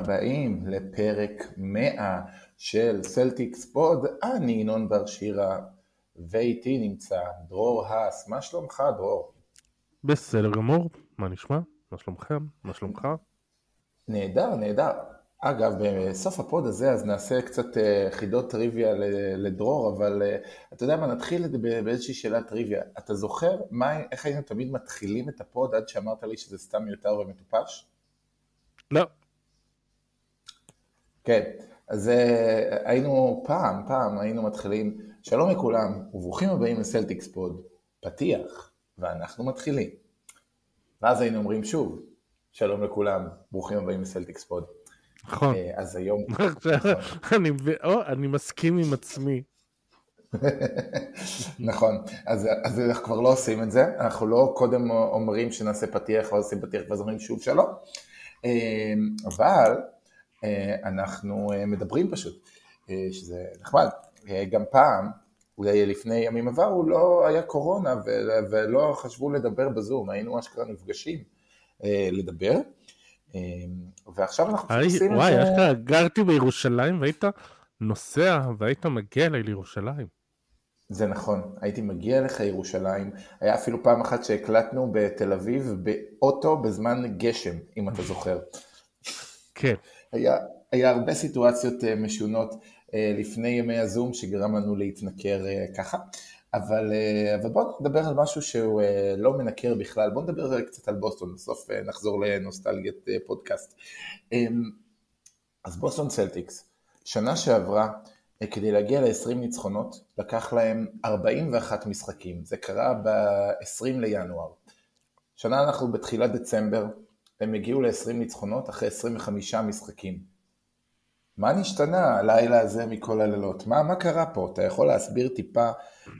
הבאים לפרק 100 של Celtics Pod, אני ינון בר שירה ואיתי נמצא דרור האס, מה שלומך דרור? בסדר גמור, מה נשמע? מה שלומכם? מה שלומך? נהדר, נהדר. אגב, בסוף ה pod הזה אז נעשה קצת אה, חידות טריוויה לדרור, אבל אה, אתה יודע מה, נתחיל באיזושהי שאלת טריוויה. אתה זוכר מה, איך היינו תמיד מתחילים את ה pod עד שאמרת לי שזה סתם מיותר ומטופש? לא. כן, אז אה, היינו פעם, פעם היינו מתחילים, שלום לכולם וברוכים הבאים לסלטיקס פוד, פתיח, ואנחנו מתחילים. ואז היינו אומרים שוב, שלום לכולם, ברוכים הבאים לסלטיקס פוד. נכון. אה, אז היום... אני, מסכים עם עצמי. נכון, אז, אז אנחנו כבר לא עושים את זה, אנחנו לא קודם אומרים שנעשה פתיח ואז עושים פתיח ואז אומרים שוב שלום, אה, אבל אנחנו מדברים פשוט, שזה נחמד, גם פעם, אולי לפני ימים עברו, לא היה קורונה ולא חשבו לדבר בזום, היינו אשכרה נפגשים לדבר. ועכשיו אנחנו פשוט עושים את זה... וואי, אשכרה גרתי בירושלים והיית נוסע והיית מגיע אליי לירושלים. זה נכון, הייתי מגיע לך לירושלים, היה אפילו פעם אחת שהקלטנו בתל אביב באוטו בזמן גשם, אם אתה זוכר. כן. היה, היה הרבה סיטואציות אה, משונות אה, לפני ימי הזום שגרם לנו להתנכר אה, ככה. אבל, אבל בואו נדבר על משהו שהוא לא מנקר בכלל, בואו נדבר קצת על בוסטון, בסוף נחזור לנוסטלגיית פודקאסט. אמ, אז בוסטון צלטיקס, שנה שעברה, כדי להגיע ל-20 ניצחונות, לקח להם 41 משחקים, זה קרה ב-20 לינואר. שנה אנחנו בתחילת דצמבר, הם הגיעו ל-20 ניצחונות אחרי 25 משחקים. מה נשתנה הלילה הזה מכל הלילות? מה, מה קרה פה? אתה יכול להסביר טיפה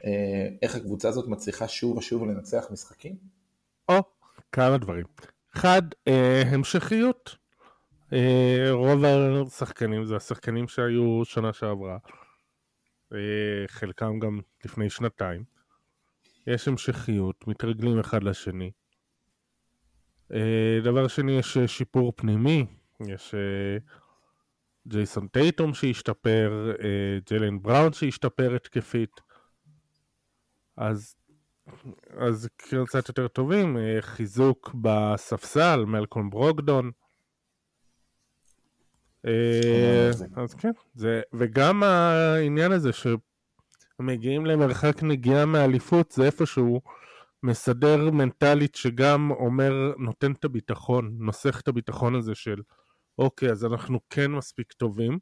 אה, איך הקבוצה הזאת מצליחה שוב ושוב לנצח משחקים? או, כמה דברים. אחד, אה, המשכיות. אה, רוב השחקנים זה השחקנים שהיו שנה שעברה. אה, חלקם גם לפני שנתיים. יש המשכיות, מתרגלים אחד לשני. אה, דבר שני, יש שיפור פנימי, יש... אה, ג'ייסון טייטום שהשתפר, אה, ג'לן בראון שהשתפר התקפית. אז, אז קצת יותר טובים, אה, חיזוק בספסל, מלקום ברוקדון. אה, אז כן, זה, וגם העניין הזה שמגיעים למרחק נגיעה מאליפות זה איפשהו מסדר מנטלית שגם אומר, נותן את הביטחון, נוסח את הביטחון הזה של אוקיי, אז אנחנו כן מספיק טובים,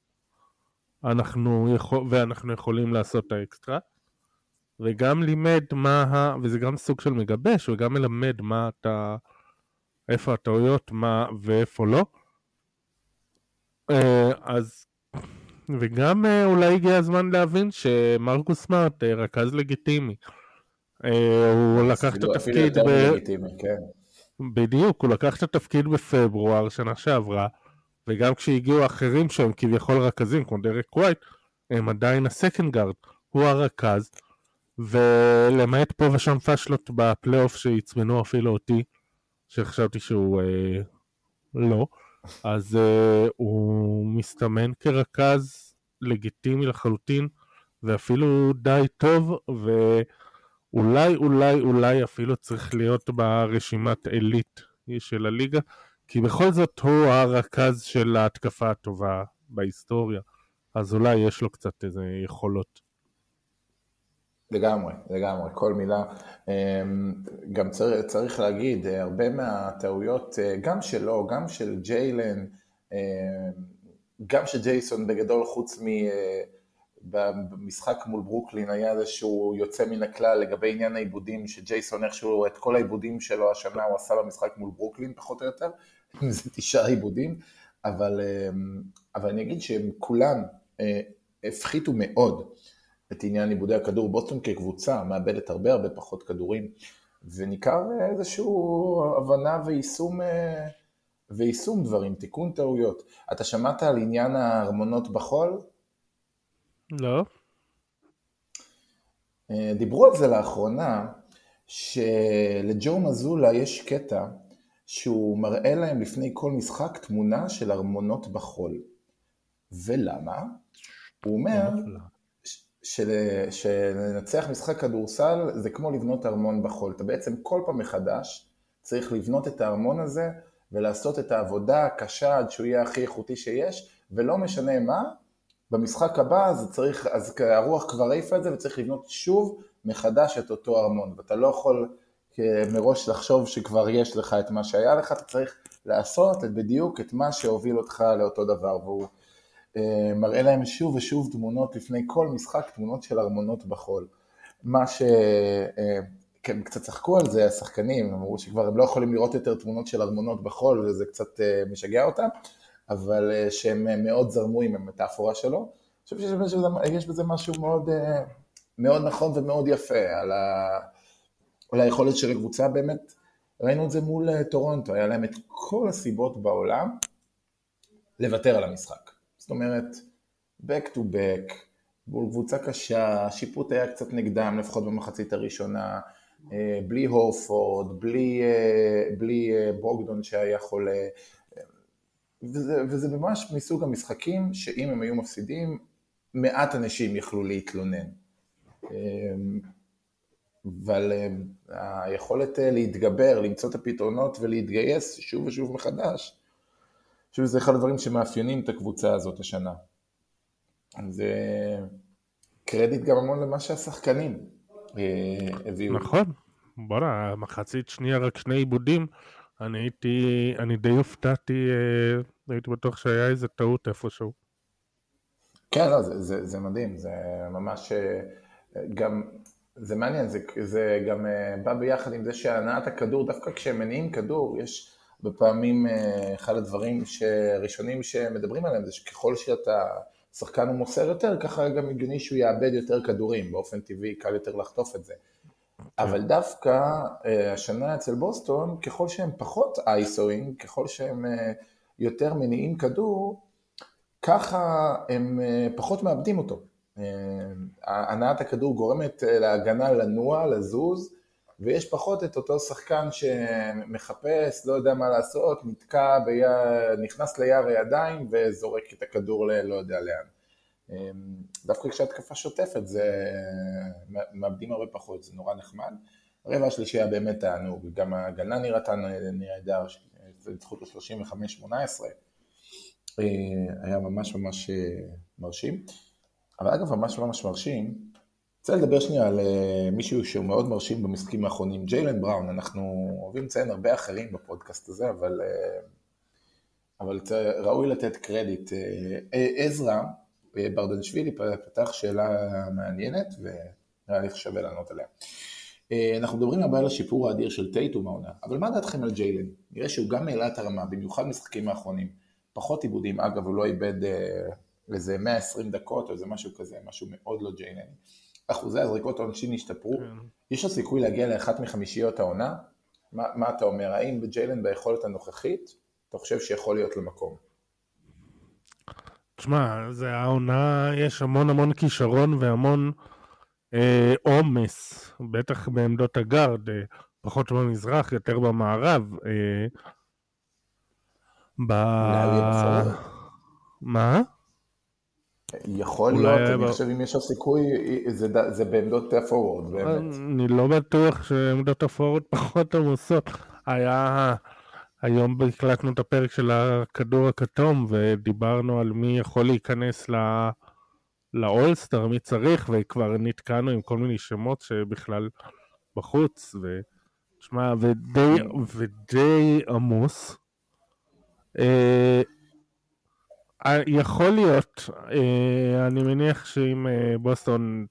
אנחנו יכול, ואנחנו יכולים לעשות את האקסטרה, וגם לימד מה, ה, וזה גם סוג של מגבש, וגם מלמד מה אתה, איפה הטעויות, מה ואיפה לא. אה, אז, וגם אה, אולי הגיע הזמן להבין שמרקוס סמארט אה, רכז לגיטימי. הוא לקח את התפקיד ב... כן. בדיוק, הוא לקח את התפקיד בפברואר שנה שעברה. וגם כשהגיעו האחרים שהם כביכול רכזים, כמו דרק ווייט, הם עדיין ה second guard, הוא הרכז, ולמעט פה ושם פאשלות בפלייאוף שעצבנו אפילו אותי, שחשבתי שהוא אה, לא, אז אה, הוא מסתמן כרכז לגיטימי לחלוטין, ואפילו די טוב, ואולי אולי אולי אפילו צריך להיות ברשימת עילית של הליגה, כי בכל זאת הוא הרכז של ההתקפה הטובה בהיסטוריה, אז אולי יש לו קצת איזה יכולות. לגמרי, לגמרי, כל מילה. אמ, גם צריך, צריך להגיד, הרבה מהטעויות, אה, גם שלו, גם של ג'יילן, אמ, גם של ג'ייסון בגדול, חוץ מ... במשחק מול ברוקלין היה איזשהו יוצא מן הכלל לגבי עניין העיבודים, שג'ייסון איכשהו את כל העיבודים שלו השנה הוא עשה במשחק מול ברוקלין פחות או יותר, זה תשעה עיבודים, אבל, אמ, אבל אני אגיד שהם כולם אה, הפחיתו מאוד את עניין עיבודי הכדור. בוסטון כקבוצה מאבדת הרבה הרבה פחות כדורים, וניכר איזושהי הבנה ויישום, אה, ויישום דברים, תיקון טעויות. אתה שמעת על עניין הארמונות בחול? לא. אה, דיברו על זה לאחרונה, שלג'ו מזולה יש קטע שהוא מראה להם לפני כל משחק תמונה של ארמונות בחול. ולמה? הוא אומר של, שלנצח משחק כדורסל זה כמו לבנות ארמון בחול. אתה בעצם כל פעם מחדש צריך לבנות את הארמון הזה ולעשות את העבודה הקשה עד שהוא יהיה הכי איכותי שיש, ולא משנה מה, במשחק הבא אז צריך, אז הרוח כבר העיפה את זה וצריך לבנות שוב מחדש את אותו ארמון, ואתה לא יכול מראש לחשוב שכבר יש לך את מה שהיה לך, אתה צריך לעשות את בדיוק את מה שהוביל אותך לאותו דבר, והוא אה, מראה להם שוב ושוב תמונות לפני כל משחק, תמונות של ארמונות בחול. מה ש... אה, כן, קצת צחקו על זה השחקנים, הם אמרו שכבר הם לא יכולים לראות יותר תמונות של ארמונות בחול וזה קצת אה, משגע אותם, אבל אה, שהם מאוד זרמו עם המטאפורה שלו. אני חושב שיש בזה משהו מאוד, אה, מאוד נכון ומאוד יפה על, ה... על היכולת של הקבוצה באמת, ראינו את זה מול טורונטו, היה להם את כל הסיבות בעולם לוותר על המשחק. זאת אומרת, back to back, מול קבוצה קשה, השיפוט היה קצת נגדם, לפחות במחצית הראשונה, אה, בלי הורפורד, בלי, אה, בלי אה, בוגדון שהיה חולה, וזה, וזה ממש מסוג המשחקים שאם הם היו מפסידים, מעט אנשים יכלו להתלונן. אבל היכולת להתגבר, למצוא את הפתרונות ולהתגייס שוב ושוב מחדש, חושב שזה אחד הדברים שמאפיינים את הקבוצה הזאת השנה. אז קרדיט גם המון למה שהשחקנים אה, הביאו. נכון, בואנה, מחצית שנייה רק שני עיבודים, אני הייתי, אני די הופתעתי, אה, הייתי בטוח שהיה איזה טעות איפשהו. כן, לא, זה, זה, זה מדהים, זה ממש אה, גם, זה מעניין, זה, זה גם בא ביחד עם זה שהנעת הכדור, דווקא כשהם מניעים כדור, יש בפעמים, אחד הדברים הראשונים שמדברים עליהם זה שככל שאתה שחקן הוא מוסר יותר, ככה גם הגיוני שהוא יאבד יותר כדורים, באופן טבעי קל יותר לחטוף את זה. אבל דווקא אה, השנה אצל בוסטון, ככל שהם פחות אייסואים, ככל שהם אה, יותר מניעים כדור, ככה הם אה, פחות מאבדים אותו. הנעת הכדור גורמת להגנה לנוע, לזוז, ויש פחות את אותו שחקן שמחפש, לא יודע מה לעשות, נתקע, ביה, נכנס ליער הידיים וזורק את הכדור ללא יודע לאן. אמ, דווקא כשהתקפה שוטפת זה מאבדים הרבה פחות, זה נורא נחמד. הרבע השלישי היה באמת תענוג, גם ההגנה נראתה נהדר, זכות ל-35-18, אה, היה ממש ממש אה, מרשים. אבל אגב, ממש ממש מרשים, רוצה לדבר שנייה על אה, מישהו שהוא מאוד מרשים במשחקים האחרונים, ג'יילן בראון, אנחנו אוהבים לציין הרבה אחרים בפודקאסט הזה, אבל, אה, אבל ראוי לתת קרדיט. אה, עזרא ברדנשווילי פתח שאלה מעניינת, ונראה לי שווה לענות עליה. אנחנו מדברים הרבה על השיפור האדיר של טייטום העונה, אבל מה דעתכם על ג'יילן? נראה שהוא גם העלה את הרמה, במיוחד משחקים האחרונים. פחות עיבודים, אגב, הוא לא איבד איזה 120 דקות או איזה משהו כזה, משהו מאוד לא ג'יילני. אחוזי הזריקות העונשין השתפרו, כן. יש לו סיכוי להגיע לאחת מחמישיות העונה? מה, מה אתה אומר, האם בג'יילן ביכולת הנוכחית, אתה חושב שיכול להיות למקום? תשמע, זה העונה, יש המון המון כישרון והמון אה, עומס, אה, בטח בעמדות הגארד, אה, פחות במזרח, יותר במערב. אה, ב... מה? יכול להיות, אני חושב אם יש לו סיכוי, זה, זה בעמדות הפורוורד, באמת. אני לא בטוח שעמדות הפורוורד פחות עמוסות. היה, היום הקלטנו את הפרק של הכדור הכתום, ודיברנו על מי יכול להיכנס לאולסטר, מי צריך, וכבר נתקענו עם כל מיני שמות שבכלל בחוץ, ותשמע, ודי, ודי עמוס. אה, יכול להיות, אה, אני מניח שאם אה, בוסטון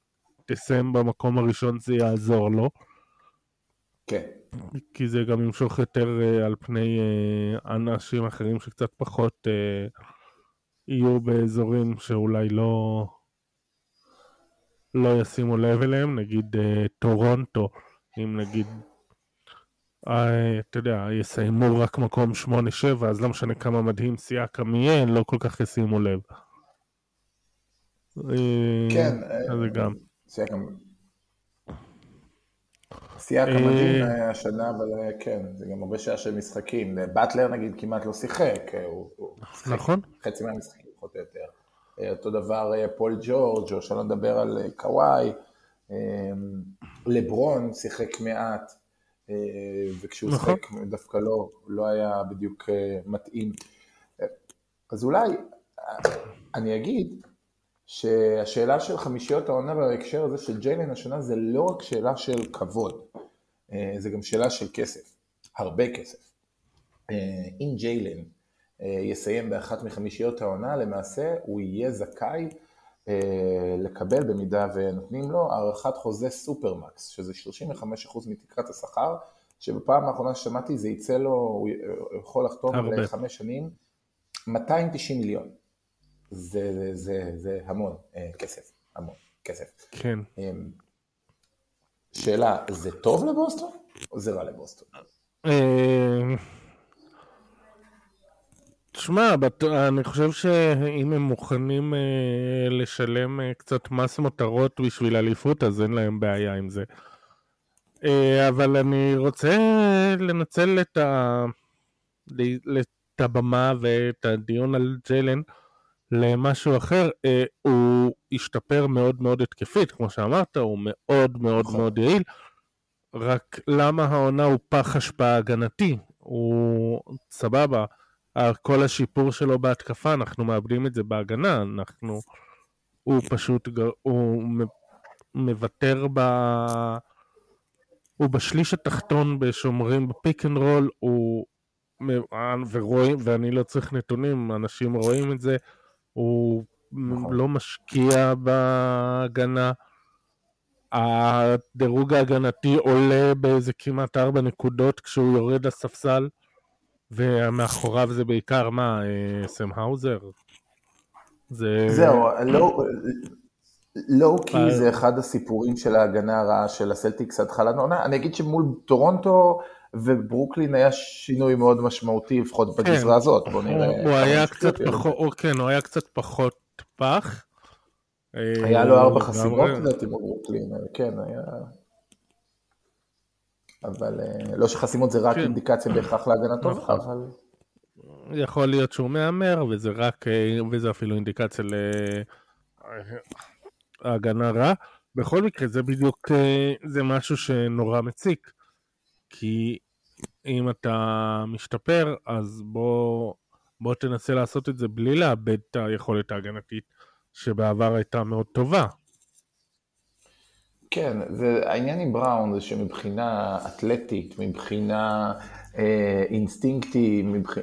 תסיים במקום הראשון זה יעזור לו. כן. כי זה גם ימשוך יותר על פני אנשים אחרים שקצת פחות יהיו באזורים שאולי לא, לא ישימו לב אליהם, נגיד טורונטו, אם נגיד אה, אתה יודע, יסיימו רק מקום 8-7, אז לא משנה כמה מדהים סייקם יהיה, לא כל כך ישימו לב. כן. אה, זה גם. סייקם. סייקה מדהים השנה, אבל כן, זה גם הרבה שעה של משחקים. באטלר נגיד כמעט לא שיחק, הוא נכון. חצי מהמשחקים פחות או יותר. אותו דבר פול ג'ורג', או שלא נדבר על קוואי. לברון שיחק מעט, וכשהוא נכון. שיחק דווקא לא, לא היה בדיוק מתאים. אז אולי אני אגיד שהשאלה של חמישיות העונה בהקשר הזה של ג'יילן השנה זה לא רק שאלה של כבוד, אה, זה גם שאלה של כסף, הרבה כסף. אה, אם ג'יילן אה, יסיים באחת מחמישיות העונה, למעשה הוא יהיה זכאי לקבל במידה ונותנים לו הארכת חוזה סופרמקס, שזה 35% מתקרת השכר, שבפעם האחרונה ששמעתי זה יצא לו, הוא יכול לחתום לחמש שנים, 290 מיליון. זה, זה, זה, זה המון אה, כסף, המון כסף. כן. שאלה, זה טוב לבוסטון או זה רע לבוסטון? אה, תשמע, אני חושב שאם הם מוכנים אה, לשלם אה, קצת מס מותרות בשביל אליפות, אז אין להם בעיה עם זה. אבל אני רוצה לנצל את, ה... את הבמה ואת הדיון על ג'לן. למשהו אחר, אה, הוא השתפר מאוד מאוד התקפית, כמו שאמרת, הוא מאוד מאוד נכון. מאוד יעיל, רק למה העונה הוא פח השפעה הגנתי? הוא סבבה, כל השיפור שלו בהתקפה, אנחנו מאבדים את זה בהגנה, אנחנו... הוא פשוט, הוא מוותר ב... הוא בשליש התחתון בשומרים בפיק אנד רול, הוא... ורואים, ואני לא צריך נתונים, אנשים רואים את זה, הוא נכון. לא משקיע בהגנה. הדירוג ההגנתי עולה באיזה כמעט ארבע נקודות כשהוא יורד לספסל, ומאחוריו זה בעיקר מה, אה, סם האוזר? זה... זהו, לא... low key זה אחד הסיפורים של ההגנה הרעה של הסלטיקס התחלת העונה. אני אגיד שמול טורונטו וברוקלין היה שינוי מאוד משמעותי, לפחות כן. בגזרה הזאת, בוא נראה. הוא היה קצת פחות, כן, הוא היה קצת פחות פח. היה לו ארבע חסימות לדעתי בברוקלין, כן, היה... אבל אה, לא שחסימות זה רק כן. אינדיקציה בהכרח להגנה טובה, נכון. אבל... יכול להיות שהוא מהמר, וזה רק, אה, וזה אפילו אינדיקציה להגנה רע. בכל מקרה, זה בדיוק, אה, זה משהו שנורא מציק. כי אם אתה משתפר, אז בוא, בוא תנסה לעשות את זה בלי לאבד את היכולת ההגנתית שבעבר הייתה מאוד טובה. כן, והעניין עם בראון זה שמבחינה אתלטית, מבחינה אה, אינסטינקטית, מבח...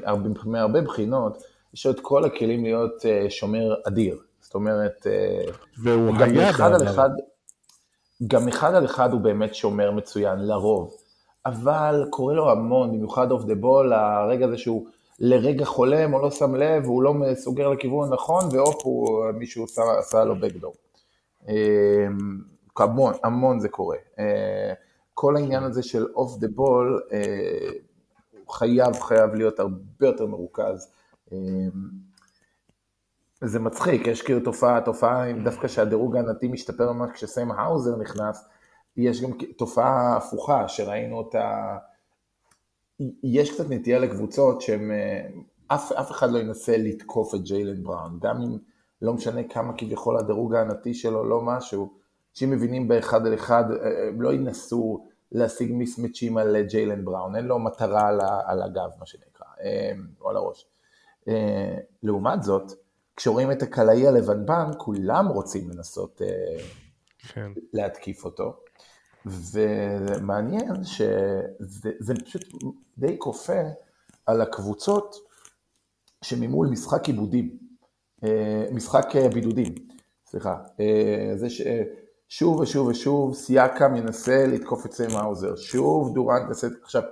מהרבה בחינות, יש לו את כל הכלים להיות אה, שומר אדיר. זאת אומרת, אה, והוא היה אחד על אחד, גם אחד על אחד הוא באמת שומר מצוין, לרוב. אבל קורה לו המון, במיוחד off the ball, הרגע הזה שהוא לרגע חולם או לא שם לב, הוא לא סוגר לכיוון הנכון, והופ, מישהו עשה, עשה לו backdoor. אמ, המון, המון זה קורה. אה, כל העניין הזה של off the ball, הוא חייב, חייב להיות הרבה יותר מרוכז. זה מצחיק, יש כאילו תופעה, תופעה דווקא שהדירוג ההגנתי משתפר ממש כשסם האוזר נכנס, יש גם תופעה הפוכה שראינו אותה, יש קצת נטייה לקבוצות שהם, אה, אף, אף אחד לא ינסה לתקוף את ג'יילן בראון, גם אם לא משנה כמה כביכול הדירוג הענתי שלו, לא משהו, אנשים מבינים באחד על אחד, אה, אה, הם לא ינסו להשיג מיסמצ'ים על ג'יילן בראון, אין לו מטרה על, על הגב, מה שנקרא, או על הראש. לעומת זאת, כשרואים את הקלעי הלבנבן, כולם רוצים לנסות כן. להתקיף אותו. ומעניין שזה פשוט די כופה על הקבוצות שממול משחק עיבודים, אה, משחק בידודים, סליחה, אה, זה ששוב ושוב ושוב סייקם ינסה לתקוף את סם האוזר, שוב דורנט ינסה, עכשיו,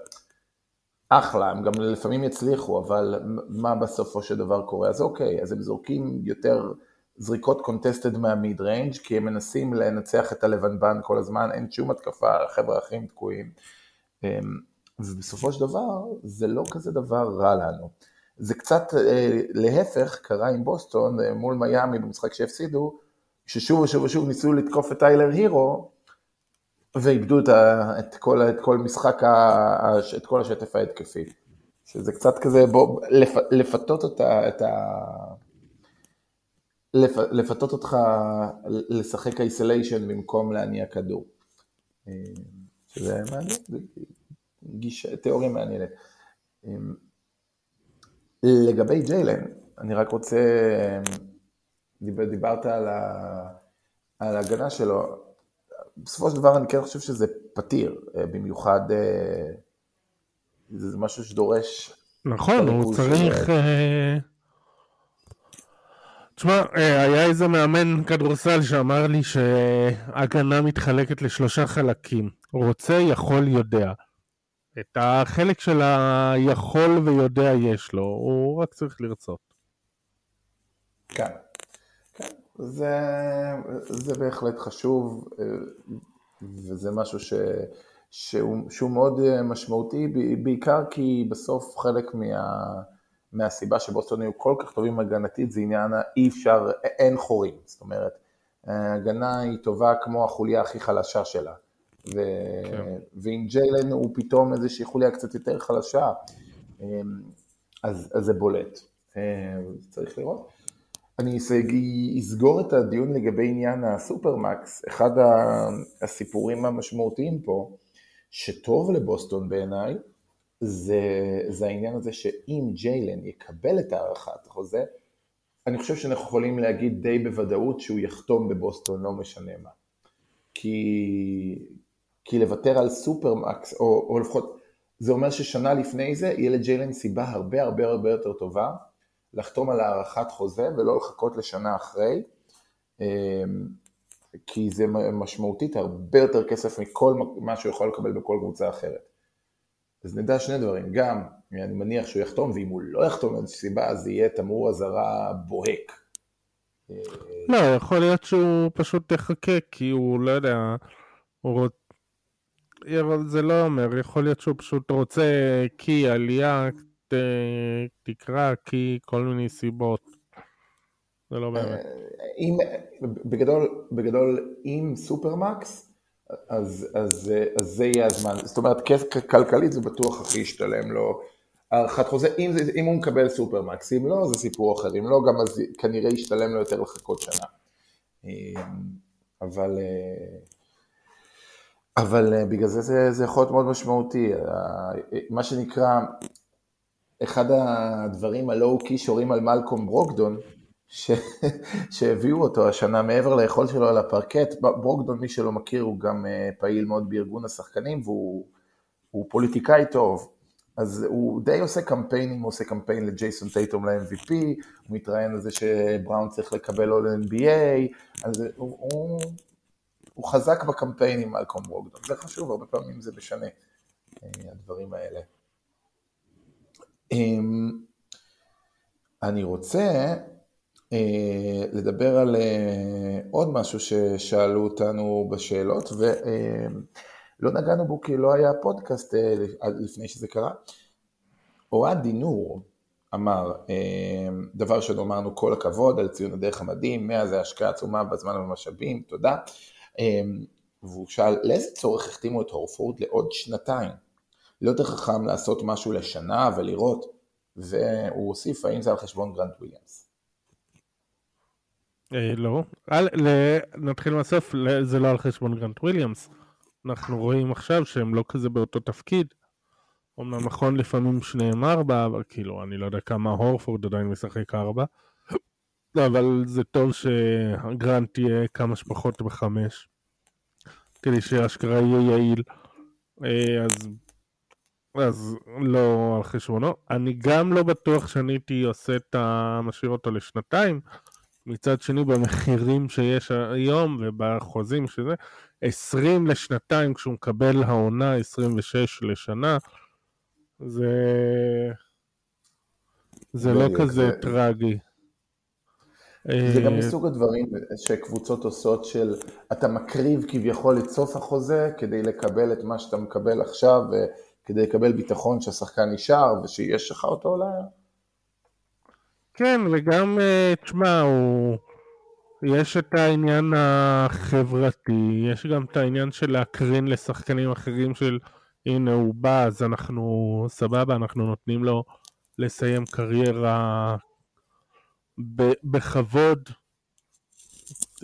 אחלה, הם גם לפעמים יצליחו, אבל מה בסופו של דבר קורה? אז אוקיי, אז הם זורקים יותר זריקות contested מה mid range, כי הם מנסים לנצח את הלבנבן כל הזמן, אין שום התקפה, החבר'ה האחרים תקועים. אמ, ובסופו של דבר, זה לא כזה דבר רע לנו. זה קצת אה, להפך קרה עם בוסטון אה, מול מיאמי במשחק שהפסידו, ששוב ושוב ושוב ניסו לתקוף את טיילר הירו, ואיבדו את, ה, את, כל, את כל משחק, ה, את כל השטף ההתקפי. שזה קצת כזה, בוא, לפ, לפתות אותה, את ה... לפ, לפתות אותך לשחק איסליישן במקום להניע כדור. אה, שזה מעניין, זה גישה, תיאוריה מעניינת. אה, לגבי ג'יילן, אני רק רוצה, דיבר, דיברת על, ה, על ההגנה שלו, בסופו של דבר אני כן חושב שזה פתיר, אה, במיוחד זה משהו שדורש... נכון, הוא צריך... תשמע, אה, היה איזה מאמן כדורסל שאמר לי שהגנה מתחלקת לשלושה חלקים. רוצה, יכול, יודע. את החלק של היכול ויודע יש לו, הוא רק צריך לרצות. כן. זה, זה בהחלט חשוב, אה, וזה משהו ש, שהוא, שהוא מאוד אה, משמעותי, בעיקר כי בסוף חלק מה... מהסיבה שבוסטון היו כל כך טובים הגנתית זה עניין אי אפשר, אין חורים, זאת אומרת, ההגנה היא טובה כמו החוליה הכי חלשה שלה, ו... כן. ואם ג'יילן הוא פתאום איזושהי חוליה קצת יותר חלשה, אמ, אז, אז זה בולט, אמ, צריך לראות. אני אסגור את הדיון לגבי עניין הסופרמקס, אחד הסיפורים המשמעותיים פה, שטוב לבוסטון בעיניי, זה, זה העניין הזה שאם ג'יילן יקבל את הארכת החוזה, אני חושב שאנחנו יכולים להגיד די בוודאות שהוא יחתום בבוסטון, לא משנה מה. כי, כי לוותר על סופרמקס, או, או לפחות, זה אומר ששנה לפני זה יהיה לג'יילן סיבה הרבה הרבה הרבה יותר טובה לחתום על הארכת חוזה ולא לחכות לשנה אחרי, אמ, כי זה משמעותית הרבה יותר כסף מכל מה שהוא יכול לקבל בכל קבוצה אחרת. אז נדע שני דברים, גם אני מניח שהוא יחתום, ואם הוא לא יחתום מאיזושהי סיבה, אז יהיה תמרור אזהרה בוהק. לא, יכול להיות שהוא פשוט יחכה, כי הוא לא יודע, הוא רוצ... זה לא אומר, יכול להיות שהוא פשוט רוצה כי עלייה, תקרה, כי כל מיני סיבות. זה לא באמת. אה, אם, בגדול, בגדול, עם סופרמקס, אז, אז, אז זה יהיה הזמן. זאת אומרת, כלכלית זה בטוח הכי ישתלם לו הארכת חוזה, אם, אם הוא מקבל סופרמקס, אם לא, זה סיפור אחר, אם לא, גם אז כנראה ישתלם לו יותר לחכות שנה. אבל, אה, אבל אה, בגלל זה, זה זה יכול להיות מאוד משמעותי. מה שנקרא, אחד הדברים הלואו-קי שורים על מלקום ברוקדון, ש... שהביאו אותו השנה מעבר ליכולת שלו על הפרקט. ברוקדון, מי שלא מכיר, הוא גם אה, פעיל מאוד בארגון השחקנים והוא פוליטיקאי טוב. אז הוא די עושה קמפיינים, הוא עושה קמפיין לג'ייסון טייטום ל-MVP, הוא מתראיין על זה שבראון צריך לקבל עוד NBA, אז הוא, הוא, הוא חזק בקמפיין עם מלקום ברוקדון, זה חשוב, הרבה פעמים זה משנה, אה, הדברים האלה. אמ, אני רוצה אה, לדבר על אה, עוד משהו ששאלו אותנו בשאלות, ולא אה, נגענו בו כי לא היה פודקאסט לפני שזה קרה. אוהד דינור אמר, דבר שלא אמרנו כל הכבוד על ציון הדרך המדהים, מאה זה השקעה עצומה בזמן ובמשאבים, תודה. והוא שאל, לאיזה צורך החתימו את הורפורד לעוד שנתיים? לא יותר חכם לעשות משהו לשנה ולראות, והוא הוסיף, האם זה על חשבון גרנט וויליאמס? אה, לא. נתחיל מהסוף, זה לא על חשבון גרנט וויליאמס. אנחנו רואים עכשיו שהם לא כזה באותו תפקיד. אמנם נכון לפעמים שניהם ארבע, אבל כאילו, אני לא יודע כמה הורפורד עדיין משחק ארבע. אבל זה טוב שגרנט תהיה כמה שפחות בחמש. כדי שאשכרה יהיה יעיל. אה, אז, אז לא על חשבונו. אני גם לא בטוח שאני הייתי עושה את ה... משאיר אותו לשנתיים. מצד שני במחירים שיש היום ובחוזים שזה, 20 לשנתיים כשהוא מקבל העונה 26 לשנה, זה... זה לא כזה טרגי. זה גם אה, מסוג הדברים שקבוצות עושות של אתה מקריב כביכול את סוף החוזה כדי לקבל את מה שאתה מקבל עכשיו וכדי לקבל ביטחון שהשחקן נשאר ושיש לך אותו אולי כן, וגם, תשמע, הוא... יש את העניין החברתי, יש גם את העניין של להקרין לשחקנים אחרים של הנה הוא בא אז אנחנו סבבה, אנחנו נותנים לו לסיים קריירה בכבוד,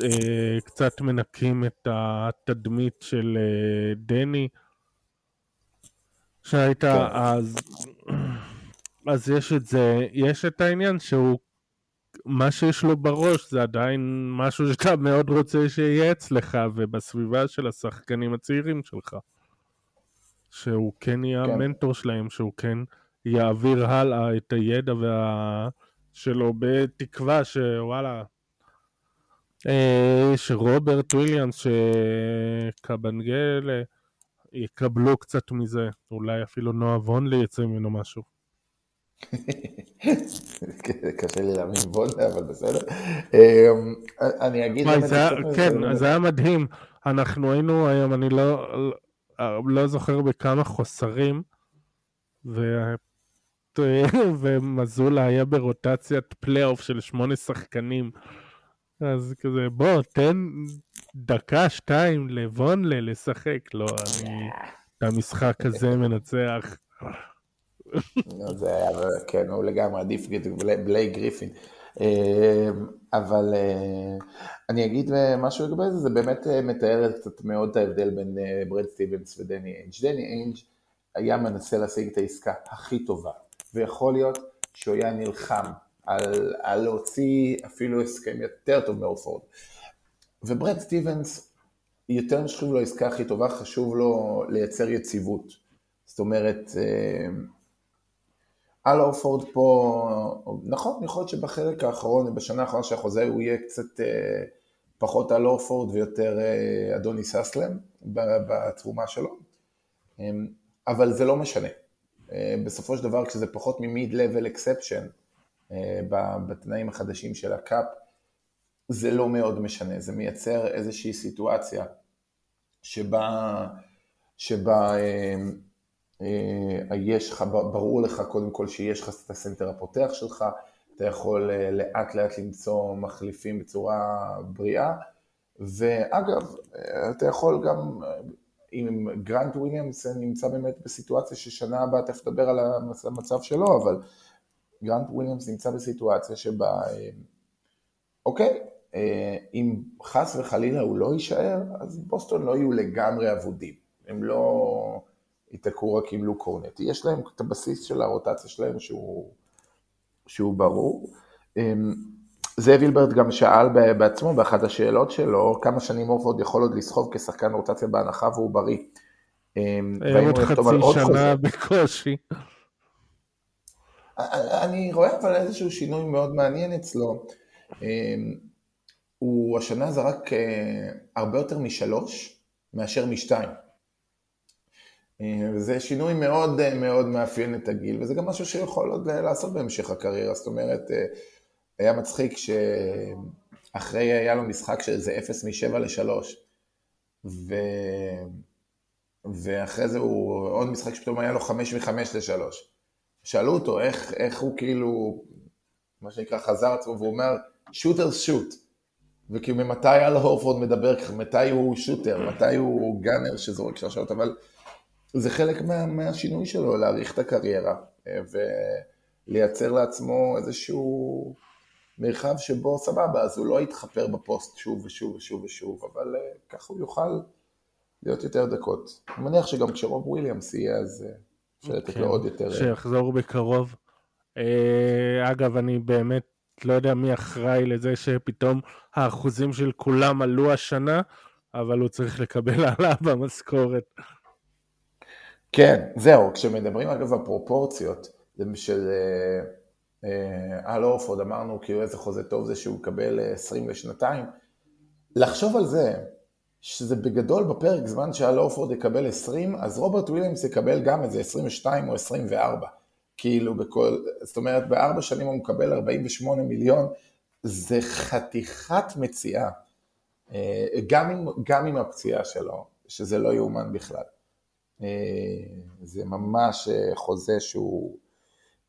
אה, קצת מנקים את התדמית של אה, דני שהייתה כן. אז, אז יש את זה, יש את העניין שהוא מה שיש לו בראש זה עדיין משהו שאתה מאוד רוצה שיהיה אצלך ובסביבה של השחקנים הצעירים שלך. שהוא כן יהיה כן. המנטור שלהם, שהוא כן יעביר הלאה את הידע וה... שלו בתקווה שוואלה, אה, שרוברט וויליאמס, שקבנגל יקבלו קצת מזה, אולי אפילו נועה וונלי יצא ממנו משהו. קשה לי להאמין וונלי, אבל בסדר. אמ, אני אגיד... כן, זה היה מדהים. אנחנו היינו היום, אני לא, לא זוכר בכמה חוסרים, ומזולה היה ברוטציית פלייאוף של שמונה שחקנים. אז כזה, בוא, תן דקה, שתיים לבונלה לשחק. לא, אני את המשחק הזה מנצח. זה היה, כן, הוא לגמרי עדיף בלי גריפין. אה, אבל אה, אני אגיד משהו לגבי זה, זה באמת אה, מתאר קצת מאוד את ההבדל בין ברד סטיבנס ודני איינג'. דני איינג' היה מנסה להשיג את העסקה הכי טובה, ויכול להיות שהוא היה נלחם על, על להוציא אפילו הסכם יותר טוב מהורפורד. וברד סטיבנס, יותר משחשוב לו העסקה הכי טובה, חשוב לו לייצר יציבות. זאת אומרת, על אורפורד פה, נכון, יכול להיות שבחלק האחרון, בשנה האחרונה של החוזה הוא יהיה קצת אה, פחות על אורפורד ויותר אה, אדוני ססלם בתרומה שלו, אה, אבל זה לא משנה. אה, בסופו של דבר כשזה פחות מ-mid-level exception אה, בתנאים החדשים של הקאפ, זה לא מאוד משנה, זה מייצר איזושהי סיטואציה שבה, שבה אה, אה, יש לך, ברור לך קודם כל שיש לך את הסנטר הפותח שלך, אתה יכול אה, לאט לאט למצוא מחליפים בצורה בריאה, ואגב, אה, אתה יכול גם, אם גרנט וויליאמס נמצא באמת בסיטואציה ששנה הבאה תכף תדבר על המצב שלו, אבל גרנט וויליאמס נמצא בסיטואציה שבה, אוקיי, אם חס וחלילה הוא לא יישאר, אז בוסטון לא יהיו לגמרי אבודים, הם לא... ייתקעו רק עם לוק קורנט. יש להם את הבסיס של הרוטציה שלהם שהוא, שהוא ברור. אמ, זאב הילברט גם שאל בעצמו באחת השאלות שלו, כמה שנים אורפורד יכול עוד לסחוב כשחקן רוטציה בהנחה והוא בריא. עוד חצי שנה בקושי. אני רואה אבל איזשהו שינוי מאוד מעניין אצלו. אמ, הוא השנה זרק אה, הרבה יותר משלוש מאשר משתיים. וזה שינוי מאוד מאוד מאפיין את הגיל, וזה גם משהו שיכול עוד לעשות בהמשך הקריירה, זאת אומרת, היה מצחיק שאחרי היה לו משחק שזה 0 מ-7 ל-3, ו... ואחרי זה הוא עוד משחק שפתאום היה לו 5 מ-5 ל-3. שאלו אותו איך, איך הוא כאילו, מה שנקרא, חזר עצמו, והוא אומר, שוטר שוט. וכאילו ממתי על הורפורד מדבר ככה, מתי הוא שוטר, מתי הוא גאנר שזורק שלושות, אבל זה חלק מה, מהשינוי שלו, להאריך את הקריירה אה, ולייצר לעצמו איזשהו מרחב שבו סבבה, אז הוא לא יתחפר בפוסט שוב ושוב ושוב ושוב, אבל אה, ככה הוא יוכל להיות יותר דקות. אני מניח שגם כשרוב וויליאמס יהיה, אז אה, אפשר לתת כן, לו עוד יותר... שיחזור בקרוב. אגב, אני באמת לא יודע מי אחראי לזה שפתאום האחוזים של כולם עלו השנה, אבל הוא צריך לקבל העלאה במשכורת. כן, זהו, כשמדברים אגב הפרופורציות של אה, אה, אל אורפורד, אמרנו כאילו איזה חוזה טוב זה שהוא מקבל 20 אה, לשנתיים, לחשוב על זה, שזה בגדול בפרק זמן שאל אורפורד יקבל 20, אז רוברט וויליאמס יקבל גם איזה 22 או 24, כאילו בכל, זאת אומרת בארבע שנים הוא מקבל 48 מיליון, זה חתיכת מציאה, גם עם, גם עם הפציעה שלו, שזה לא יאומן בכלל. אה, זה ממש אה, חוזה שהוא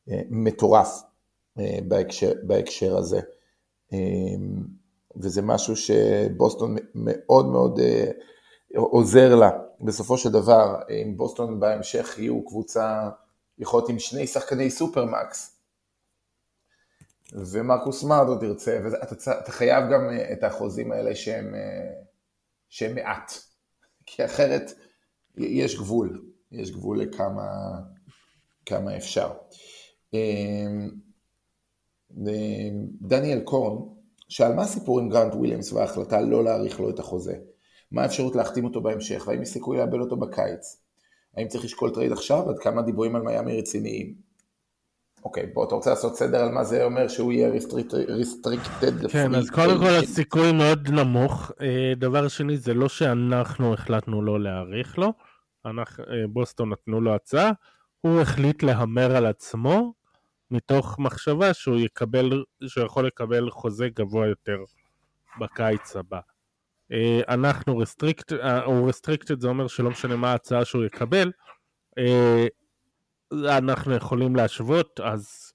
אה, מטורף בהקשר, בהקשר הזה. וזה משהו שבוסטון מאוד מאוד אה, עוזר לה. בסופו של דבר, אם בוסטון בהמשך יהיו קבוצה, יכול להיות עם שני שחקני supermax, ומרקוס סמארט עוד ירצה, ואתה חייב גם אה, את החוזים האלה שהם, אה, שהם מעט, כי אחרת יש גבול, יש גבול לכמה כמה אפשר. אמ, דניאל קורן שאל מה הסיפור עם גרנט וויליאמס וההחלטה לא להאריך לו את החוזה? מה האפשרות להחתים אותו בהמשך? והאם יש סיכוי לאבד אותו בקיץ? האם צריך לשקול טרייד עכשיו? עד כמה דיבורים על מיאמי רציניים? אוקיי, בוא, אתה רוצה לעשות סדר על מה זה אומר שהוא יהיה restricted? כן, אז קודם כל הסיכוי מאוד נמוך. אה, דבר שני, זה לא שאנחנו החלטנו לא להאריך לו, אנחנו, אה, בוסטון נתנו לו הצעה, הוא החליט להמר על עצמו מתוך מחשבה שהוא יקבל, שהוא יכול לקבל חוזה גבוה יותר בקיץ הבא. אה, אנחנו restricted, הוא restricted זה אומר שלא משנה מה ההצעה שהוא יקבל, אנחנו יכולים להשוות, אז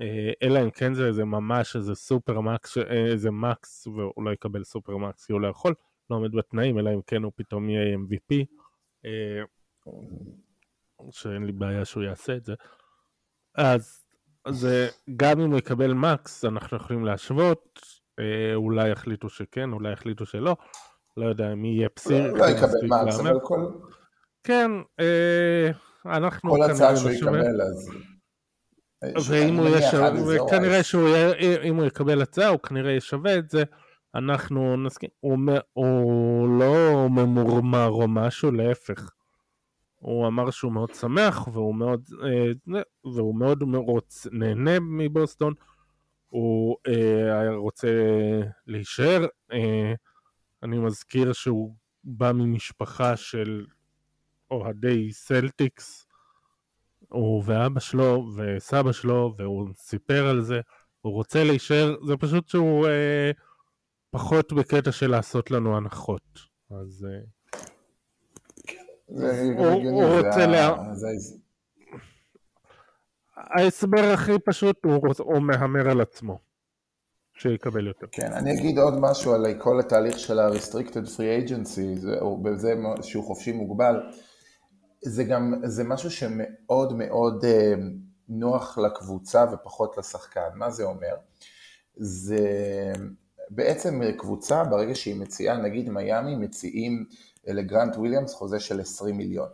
אה, אלא אם כן זה איזה ממש איזה super max, אה, איזה max והוא לא יקבל super max כי הוא לא יכול, לא עומד בתנאים, אלא אם כן הוא פתאום יהיה MVP, אה, שאין לי בעיה שהוא יעשה את זה. אז זה גם אם הוא יקבל מקס אנחנו יכולים להשוות, אולי יחליטו שכן, אולי יחליטו שלא, לא יודע מי יהיה פסיר. לא יקבל מקס, אבל כל... כן, אנחנו כל הצעה שהוא יקבל אז... ואם הוא ישווה, וכנראה שהוא, אם הוא יקבל הצעה הוא כנראה ישווה את זה, אנחנו נסכים, הוא, הוא לא ממורמר או משהו, להפך. הוא אמר שהוא מאוד שמח והוא מאוד, אה, והוא מאוד מרוץ, נהנה מבוסטון, הוא אה, רוצה להישאר, אה, אני מזכיר שהוא בא ממשפחה של אוהדי סלטיקס, הוא ואבא שלו וסבא שלו, והוא סיפר על זה, הוא רוצה להישאר, זה פשוט שהוא אה, פחות בקטע של לעשות לנו הנחות, אז... אה, הוא רוצה לה... ההסבר הכי פשוט הוא מהמר על עצמו. שיקבל יותר. כן, אני אגיד עוד משהו על כל התהליך של ה-restricted free agency, או בזה שהוא חופשי מוגבל. זה גם, זה משהו שמאוד מאוד אה, נוח לקבוצה ופחות לשחקן. מה זה אומר? זה בעצם קבוצה, ברגע שהיא מציעה, נגיד מיאמי מציעים לגרנט וויליאמס חוזה של 20 מיליון.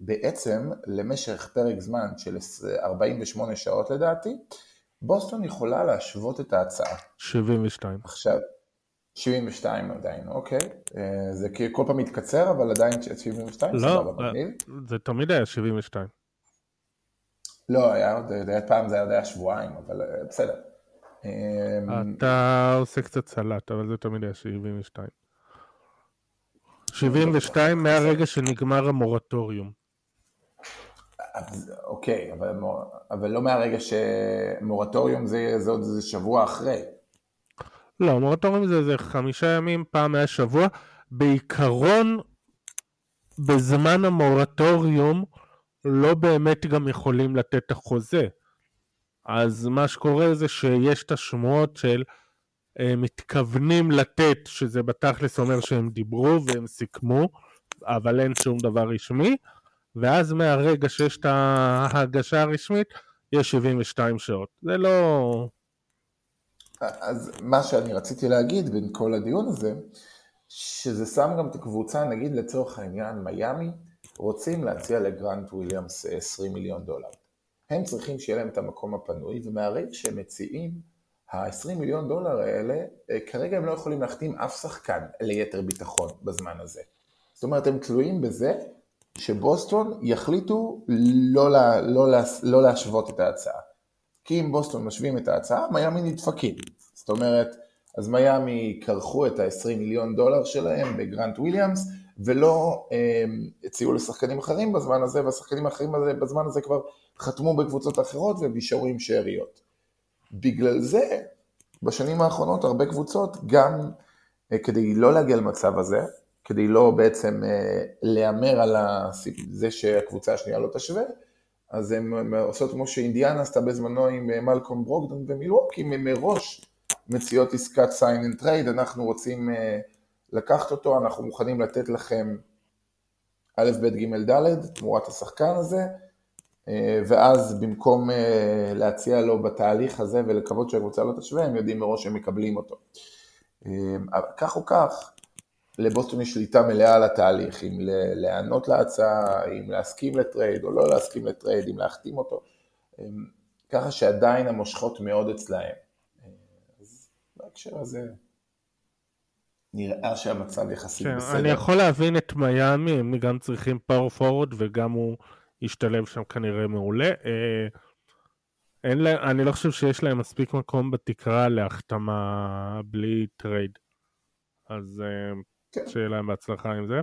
בעצם למשך פרק זמן של 48 שעות לדעתי, בוסטון יכולה להשוות את ההצעה. 72. עכשיו, 72 עדיין, אוקיי. אה, זה כל פעם מתקצר, אבל עדיין 72? לא, זה תמיד היה 72. לא, היה עוד, פעם זה היה שבועיים, אבל אה, בסדר. אמ, אתה עושה קצת סלט, אבל זה תמיד היה 72. 72 מהרגע שנגמר המורטוריום. אוקיי, אבל, אבל לא מהרגע שמורטוריום זה, זה עוד איזה שבוע אחרי. לא, מורטוריום זה איזה חמישה ימים, פעם היה שבוע. בעיקרון, בזמן המורטוריום לא באמת גם יכולים לתת את החוזה. אז מה שקורה זה שיש את השמועות של מתכוונים לתת, שזה בתכלס אומר שהם דיברו והם סיכמו, אבל אין שום דבר רשמי, ואז מהרגע שיש את ההגשה הרשמית, יש 72 שעות. זה לא... אז מה שאני רציתי להגיד בין כל הדיון הזה, שזה שם גם את הקבוצה, נגיד לצורך העניין מיאמי, רוצים להציע לגרנט וויליאמס 20 מיליון דולר. הם צריכים שיהיה להם את המקום הפנוי, ומהרגע שהם מציעים, ה-20 מיליון דולר האלה, אה, כרגע הם לא יכולים להחתים אף שחקן ליתר ביטחון בזמן הזה. זאת אומרת, הם תלויים בזה שבוסטון יחליטו לא, לה, לא, לה, לא להשוות את ההצעה. כי אם בוסטון משווים את ההצעה, מיאמי נדפקים. זאת אומרת, אז מיאמי כרכו את ה-20 מיליון דולר שלהם בגרנט וויליאמס, ולא אה, הציעו לשחקנים אחרים בזמן הזה, והשחקנים האחרים בזמן הזה כבר חתמו בקבוצות אחרות עם שאריות. בגלל זה, בשנים האחרונות הרבה קבוצות, גם אה, כדי לא להגיע למצב הזה, כדי לא בעצם אה, להמר על זה שהקבוצה השנייה לא תשווה, אז הן עושות כמו שאינדיאנה עשתה בזמנו עם אה, מלקום ברוקדון ומילווקי, מראש מציעות עסקת sign and trade, אנחנו רוצים לקחת אותו, אנחנו מוכנים לתת לכם א', ב', ג', ד', תמורת השחקן הזה, ואז במקום להציע לו בתהליך הזה ולקוות שהקבוצה לא תשווה, הם יודעים מראש שהם מקבלים אותו. כך או כך, לבוסטון יש שליטה מלאה על התהליך, אם להיענות להצעה, אם להסכים לטרייד או לא להסכים לטרייד, אם להחתים אותו, ככה שעדיין המושכות מאוד אצלהם. אז בהקשר הזה נראה שהמצב יחסית כן, בסדר. אני יכול להבין את מיאמי, הם גם צריכים power forward וגם הוא ישתלב שם כנראה מעולה. אה, אין לה, אני לא חושב שיש להם מספיק מקום בתקרה להחתמה בלי trade. אז אה, כן. שיהיה להם בהצלחה עם זה,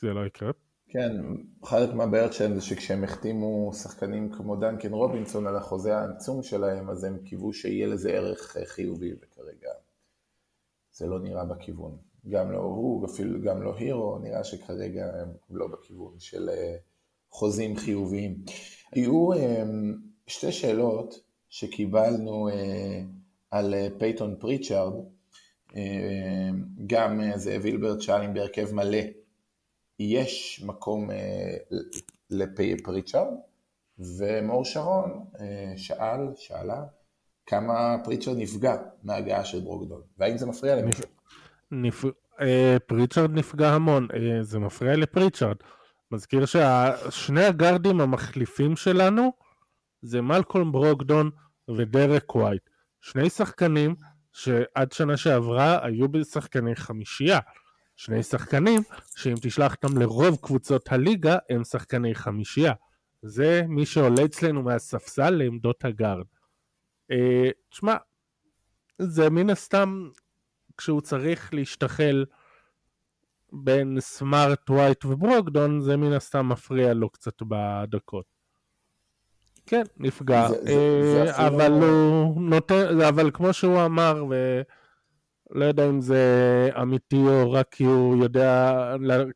זה לא יקרה. כן, חלק מהבעיות שלהם זה שכשהם החתימו שחקנים כמו דנקן רובינסון על החוזה העצום שלהם, אז הם קיוו שיהיה לזה ערך אה, חיובי, וכרגע זה לא נראה בכיוון. גם לא הוא, אפילו גם לא הירו, נראה שכרגע הם לא בכיוון של חוזים חיוביים. היו אה, שתי שאלות שקיבלנו על פייטון פריצ'ארד, גם זאב הילברט שאל אם בהרכב מלא יש מקום אה, לפריצ'רד, ומור שרון אה, שאל, שאלה, כמה פריצ'רד נפגע מההגעה של ברוקדון, והאם זה מפריע למישהו? נפ... אה, פריצ'רד נפגע המון, זה מפריע לפריצ'רד. מזכיר ששני הגארדים המחליפים שלנו זה מלקולם ברוקדון ודרק ווייט. שני שחקנים שעד שנה שעברה היו בשחקני חמישייה. שני שחקנים שאם תשלח אותם לרוב קבוצות הליגה הם שחקני חמישייה. זה מי שעולה אצלנו מהספסל לעמדות הגארד. אה, תשמע, זה מן הסתם כשהוא צריך להשתחל בין סמארט, ווייט וברוקדון, זה מן הסתם מפריע לו קצת בדקות. כן, נפגע, זה, זה, זה אה, אבל הוא נותן, אבל כמו שהוא אמר, ו... לא יודע אם זה אמיתי או רק כי הוא יודע,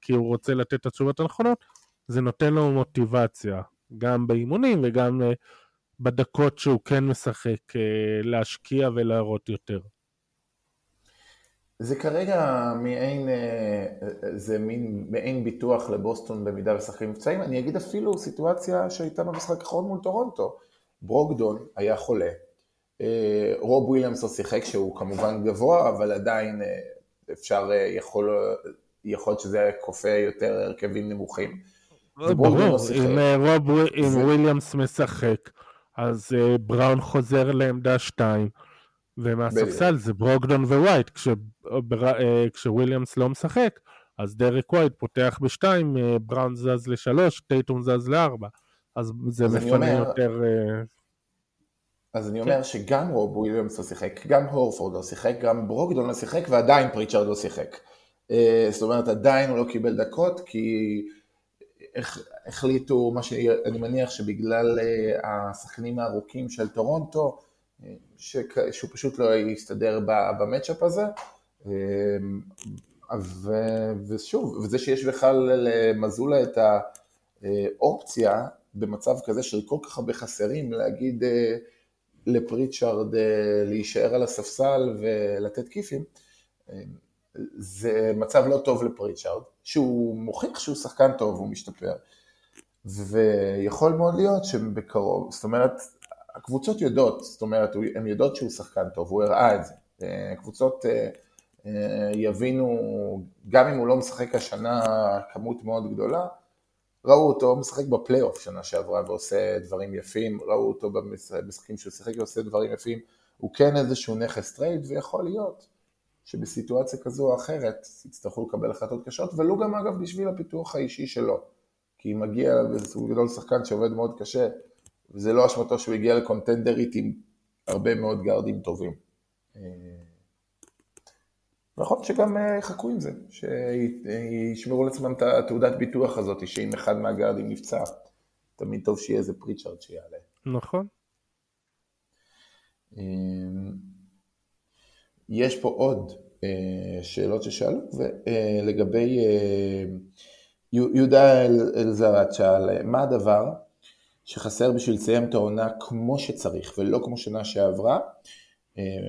כי הוא רוצה לתת את התשובות הנכונות, זה נותן לו מוטיבציה, גם באימונים וגם אה, בדקות שהוא כן משחק, אה, להשקיע ולהראות יותר. זה כרגע מעין, אה, זה מין מעין ביטוח לבוסטון במידה ושחקים מבצעים. אני אגיד אפילו סיטואציה שהייתה במשחק האחרון מול טורונטו. ברוקדון היה חולה, אה, רוב וויליאמס לא שיחק, שהוא כמובן גבוה, אבל עדיין אה, אפשר, אה, יכול, להיות שזה היה כופה יותר הרכבים נמוכים. ברור, לא אם, רוב, אם וויליאמס משחק, אז בראון חוזר לעמדה 2, ומהספסל זה ברוקדון ווייט, כשוויליאמס לא משחק, אז דרק ווייט פותח בשתיים, בראון זז לשלוש, טייטום זז לארבע, אז זה מפנה יותר אז אני אומר כן. שגם רוב וויליאמס לא שיחק, גם הורפורד לא שיחק, גם ברוקדון לא שיחק ועדיין פריצ'רד לא שיחק. אה, זאת אומרת עדיין הוא לא קיבל דקות כי החליטו, מה שאני מניח שבגלל אה, השחקנים הארוכים של טורונטו, אה, שהוא פשוט לא יסתדר ב matchup הזה. ושוב, וזה שיש בכלל למזולה את האופציה במצב כזה של כל כך הרבה חסרים, להגיד לפריצ'ארד אה, להישאר על הספסל ולתת כיפים, אה, זה מצב לא טוב לפריצ'ארד, שהוא מוכיח שהוא שחקן טוב, הוא משתפר, ויכול מאוד להיות שבקרוב, זאת אומרת, הקבוצות יודעות, זאת אומרת, הן יודעות שהוא שחקן טוב, הוא הראה את זה. אה, הקבוצות יבינו, גם אם הוא לא משחק השנה כמות מאוד גדולה, ראו אותו משחק בפלייאוף שנה שעברה ועושה דברים יפים, ראו אותו במשחקים שהוא שיחק ועושה דברים יפים, הוא כן איזשהו נכס trade ויכול להיות שבסיטואציה כזו או אחרת יצטרכו לקבל החלטות קשות, ולו גם אגב בשביל הפיתוח האישי שלו, כי מגיע בסוג גדול שחקן שעובד מאוד קשה, וזה לא אשמתו שהוא הגיע לקונטנדרית עם הרבה מאוד גארדים טובים. אה, נכון שגם אה, יחכו עם זה, שישמרו לעצמם את התעודת ביטוח הזאת, שאם אחד מהגארדים נפצע, תמיד טוב שיהיה איזה פריצ'ארד שיעלה. נכון. אמ, יש פה עוד אה, שאלות ששאלו, ולגבי אה, יהודה אלזרת שאל, מה הדבר שחסר בשביל לסיים את העונה כמו שצריך ולא כמו שנה שעברה,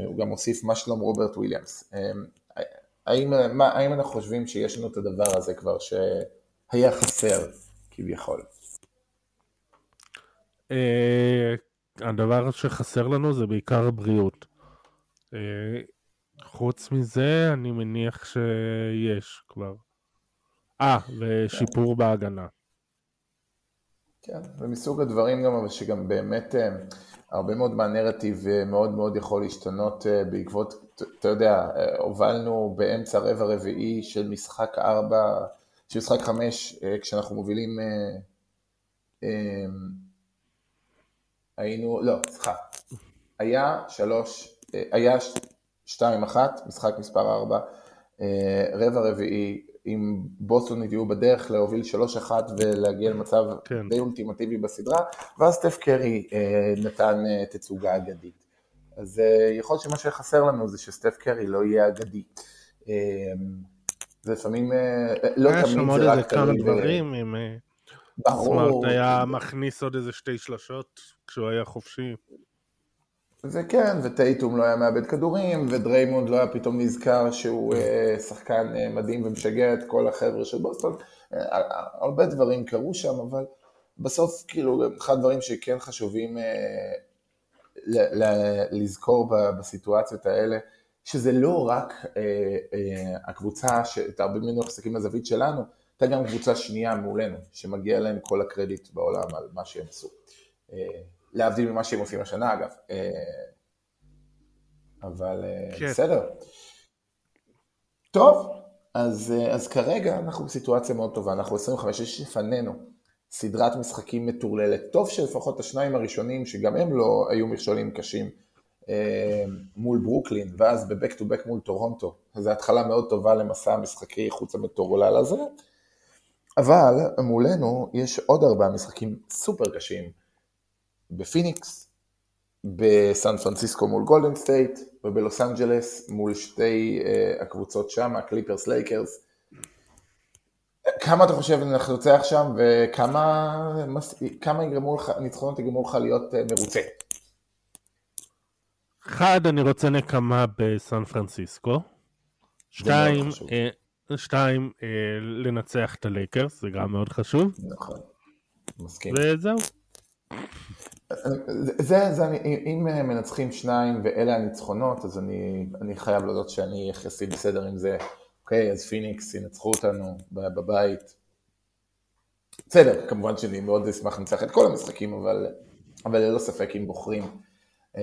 הוא גם הוסיף מה שלום רוברט וויליאמס. האם, מה, האם אנחנו חושבים שיש לנו את הדבר הזה כבר שהיה חסר כביכול? הדבר שחסר לנו זה בעיקר הבריאות. חוץ מזה, אני מניח שיש כבר. אה, ושיפור בהגנה. כן, ומסוג הדברים גם, אבל שגם באמת אה, הרבה מאוד מהנרטיב אה, מאוד מאוד יכול להשתנות אה, בעקבות, אתה יודע, הובלנו באמצע רבע רביעי של משחק ארבע, של משחק חמש, כשאנחנו מובילים, היינו, לא, סליחה, היה שלוש, היה שתיים אחת, משחק מספר ארבע, רבע רביעי, אם בוסטון הגיעו בדרך להוביל 3-1 ולהגיע למצב כן. די אולטימטיבי בסדרה, ואז סטף קרי אה, נתן אה, תצוגה אגדית. אז אה, יכול להיות שמה שחסר לנו זה שסטף קרי לא יהיה אגדי. אה, זה לפעמים, אה, לא תמיד זה רק. היה שם עוד איזה כמה דברים, אם אה, סמארט היה מכניס עוד איזה שתי שלשות כשהוא היה חופשי. זה כן, וטייטום לא היה מאבד כדורים, ודריימונד לא היה פתאום נזכר שהוא uh, שחקן uh, מדהים ומשגע את כל החבר'ה של בוסטון. Uh, הרבה דברים קרו שם, אבל בסוף, כאילו, אחד הדברים שכן חשובים uh, ל- ל- לזכור בסיטואציות האלה, שזה לא רק uh, uh, הקבוצה, שאת הרבה ממנו מחזיקים בזווית שלנו, הייתה גם קבוצה שנייה מולנו, שמגיע להם כל הקרדיט בעולם על מה שהם עשו. להבדיל ממה שהם עושים השנה אגב. אה, אבל אה, כן. בסדר. טוב, אז, אה, אז כרגע אנחנו בסיטואציה מאוד טובה, אנחנו 25, יש לפנינו סדרת משחקים מטורללת. טוב שלפחות השניים הראשונים, שגם הם לא היו מכשולים קשים, מול ברוקלין, ואז ב back to back מול טורונטו. זו התחלה מאוד טובה למסע המשחקי חוץ המטורלל הזה. אבל מולנו יש עוד ארבעה משחקים סופר קשים. בפיניקס, בסן פרנסיסקו מול גולדן סטייט, ובלוס אנג'לס מול שתי אה, הקבוצות שם, הקליפרס לייקרס. כמה אתה חושב ננצח שם, וכמה כמה יגרמו לך, ניצחונות יגרמו לך להיות אה, מרוצה? אחד, אני רוצה נקמה בסן פרנסיסקו. שתיים, אה, שתיים אה, לנצח את הלייקרס, זה גם מאוד חשוב. נכון, מסכים. וזהו. זה, זה אני, אם מנצחים שניים ואלה הניצחונות, אז אני, אני חייב להודות שאני יחסית בסדר עם זה. אוקיי, אז פיניקס ינצחו אותנו בבית. בסדר, כמובן שאני מאוד אשמח לנצח את כל המשחקים, אבל, אבל ללא ספק אם בוחרים, אה,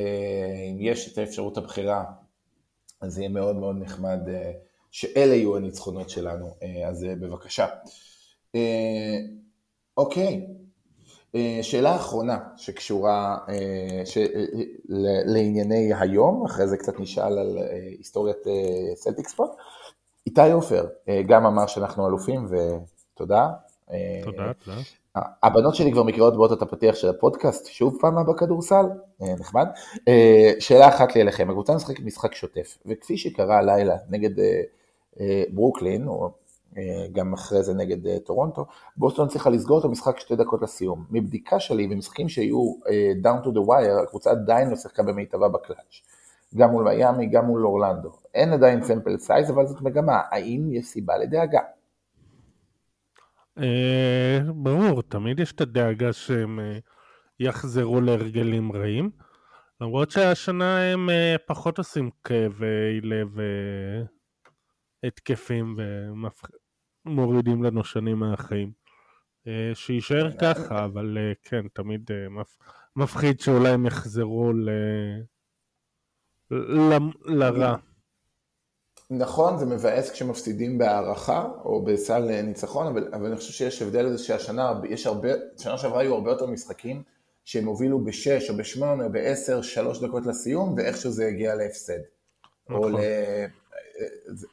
אם יש את האפשרות הבחירה, אז זה יהיה מאוד מאוד נחמד אה, שאלה יהיו הניצחונות שלנו, אה, אז בבקשה. אוקיי. אה, שאלה אחרונה שקשורה אה, ש... אה, לענייני היום, אחרי זה קצת נשאל על היסטוריית סלטיקס פה. איתי עופר גם אמר שאנחנו אלופים ותודה. תודה, תודה. הבנות שלי כבר מכירות באות את הפתיח של הפודקאסט, שוב פעם מה בכדורסל, נחמד. שאלה אחת לי אליכם, הקבוצה משחקת משחק שוטף, וכפי שקרה הלילה נגד ברוקלין, או גם אחרי זה נגד אה, טורונטו, בוסטון צריכה לסגור את המשחק שתי דקות לסיום. מבדיקה שלי, במשחקים שהיו אה, down to the wire, הקבוצה עדיין לא שיחקה במיטבה בקלאץ'. גם מול מיאמי, גם מול אורלנדו. אין עדיין sample size, אבל זאת מגמה. האם יש סיבה לדאגה? ברור, תמיד יש את הדאגה שהם יחזרו להרגלים רעים. למרות שהשנה הם פחות עושים כאבי לב התקפים ומורידים לנו שנים מהחיים. אה, שיישאר ככה, אבל אה, כן, תמיד אה, מפחיד שאולי הם יחזרו ל... ל... לרע. נכון, זה מבאס כשמפסידים בהערכה או בסל ניצחון, אבל, אבל אני חושב שיש הבדל לזה שהשנה, יש הרבה, שנה שעברה היו הרבה יותר משחקים שהם הובילו בשש או בשמונה או בעשר, שלוש דקות לסיום, ואיכשהו זה הגיע להפסד. נכון. או ל...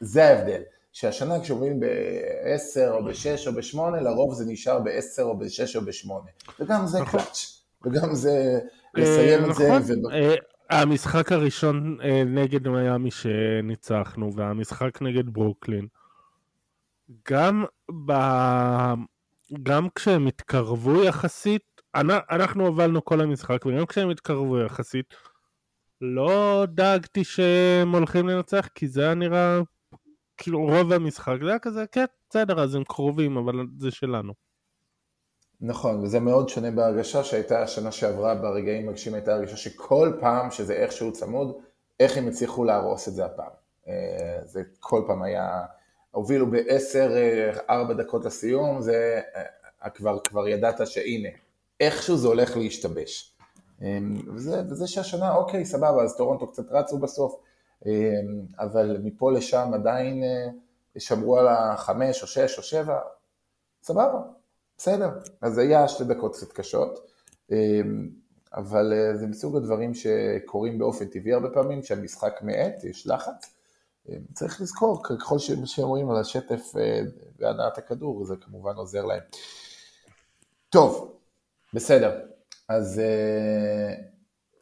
זה ההבדל. שהשנה כשאומרים ב-10 או ב-6 או ב-8, לרוב זה נשאר ב-10 או ב-6 או ב-8. וגם זה נכון. קלאץ', וגם זה לסיים את זה. נכון. אה, המשחק הראשון אה, נגד מיאמי שניצחנו, והמשחק נגד ברוקלין, גם, ב... גם כשהם התקרבו יחסית, אנחנו הובלנו כל המשחק, וגם כשהם התקרבו יחסית, לא דאגתי שהם הולכים לנצח, כי זה היה נראה כאילו רוב המשחק, זה היה כזה, כן, בסדר, אז הם קרובים, אבל זה שלנו. נכון, וזה מאוד שונה בהרגשה שהייתה השנה שעברה ברגעים מגשים הייתה הרגשה שכל פעם שזה איכשהו צמוד, איך הם הצליחו להרוס את זה הפעם. אה, זה כל פעם היה, הובילו בעשר, ארבע דקות לסיום, זה אה, כבר, כבר ידעת שהנה, איכשהו זה הולך להשתבש. אה, וזה, וזה שהשנה, אוקיי, סבבה, אז טורונטו קצת רצו בסוף, אבל מפה לשם עדיין שמרו על החמש או שש או שבע, סבבה, בסדר. אז זה היה שתי דקות קצת קשות. אבל אה, זה מסוג הדברים שקורים באופן טבעי הרבה פעמים, כשהמשחק מאט, יש לחץ. אה, צריך לזכור, ככל רואים על השטף אה, והנעת הכדור, זה כמובן עוזר להם. טוב, בסדר. אז,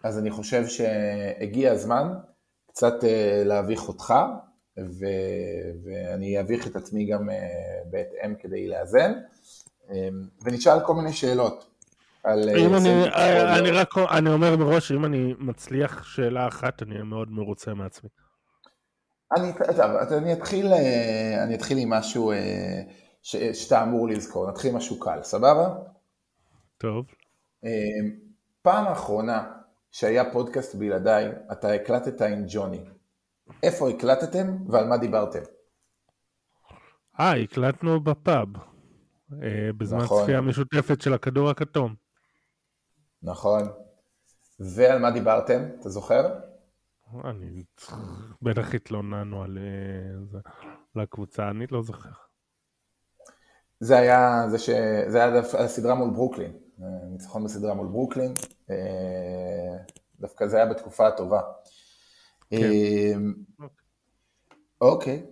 אז אני חושב שהגיע הזמן קצת להביך אותך, ו, ואני אביך את עצמי גם בהתאם כדי לאזן, ונשאל כל מיני שאלות. על... אה, אם אני, אה, אני רק, אני אומר מראש, אם אני מצליח שאלה אחת, אני אהיה מאוד מרוצה מעצמי. אני, טוב, אני אתחיל, אה, אני אתחיל עם משהו ש, שאתה אמור לזכור, נתחיל עם משהו קל, סבבה? טוב. פעם האחרונה שהיה פודקאסט בלעדיי, אתה הקלטת עם ג'וני. איפה הקלטתם ועל מה דיברתם? אה, הקלטנו בפאב. בזמן נכון. צפייה משותפת של הכדור הכתום. נכון. ועל מה דיברתם? אתה זוכר? אני בטח התלוננו על זה, לקבוצה, אני לא זוכר. זה היה, זה ש... זה היה הסדרה מול ברוקלין, ניצחון בסדרה מול ברוקלין, אה, דווקא זה היה בתקופה הטובה. כן. אה, אוקיי.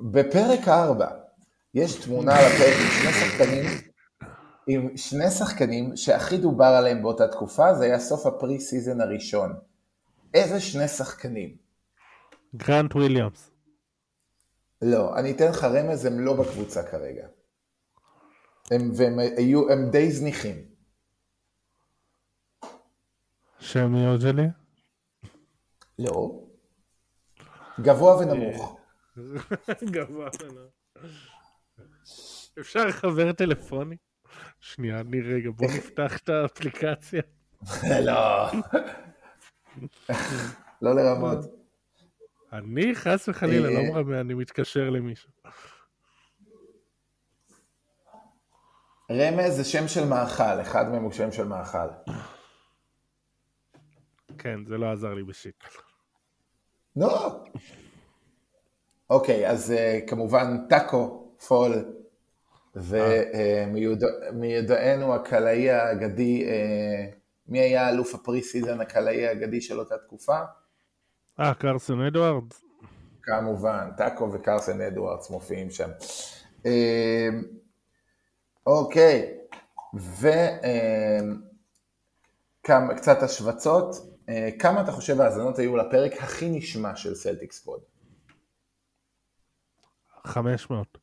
בפרק 4 יש תמונה על הפרק עם שני שחקנים עם שני שחקנים שהכי דובר עליהם באותה תקופה, זה היה סוף ה preseason הראשון. איזה שני שחקנים? גרנט וויליאמס. לא, אני אתן לך רמז, הם לא בקבוצה כרגע. הם, והם היו, הם די זניחים. שמי אוג'לי? לא. גבוה ונמוך. גבוה ונמוך. אפשר לחבר טלפוני? שנייה, אני רגע, בוא נפתח את האפליקציה. לא. לא לרמות. אני חס וחלילה לא. מרמה, אני מתקשר למישהו. רמז זה שם של מאכל, אחד מהם הוא שם של מאכל. כן, זה לא עזר לי בשיט. לא. אוקיי, אז אה, כמובן טאקו, פול, ומיודענו הקלעי האגדי, אה, מי היה אלוף ה preseason הקלעי האגדי של אותה תקופה? אה, קרסן אדוארדס? כמובן, טאקו וקרסן אדוארדס מופיעים שם. אה, אוקיי, וקצת אה, השווצות, כמה אתה חושב ההאזנות היו לפרק הכי נשמע של סלטיקס פוד? 500.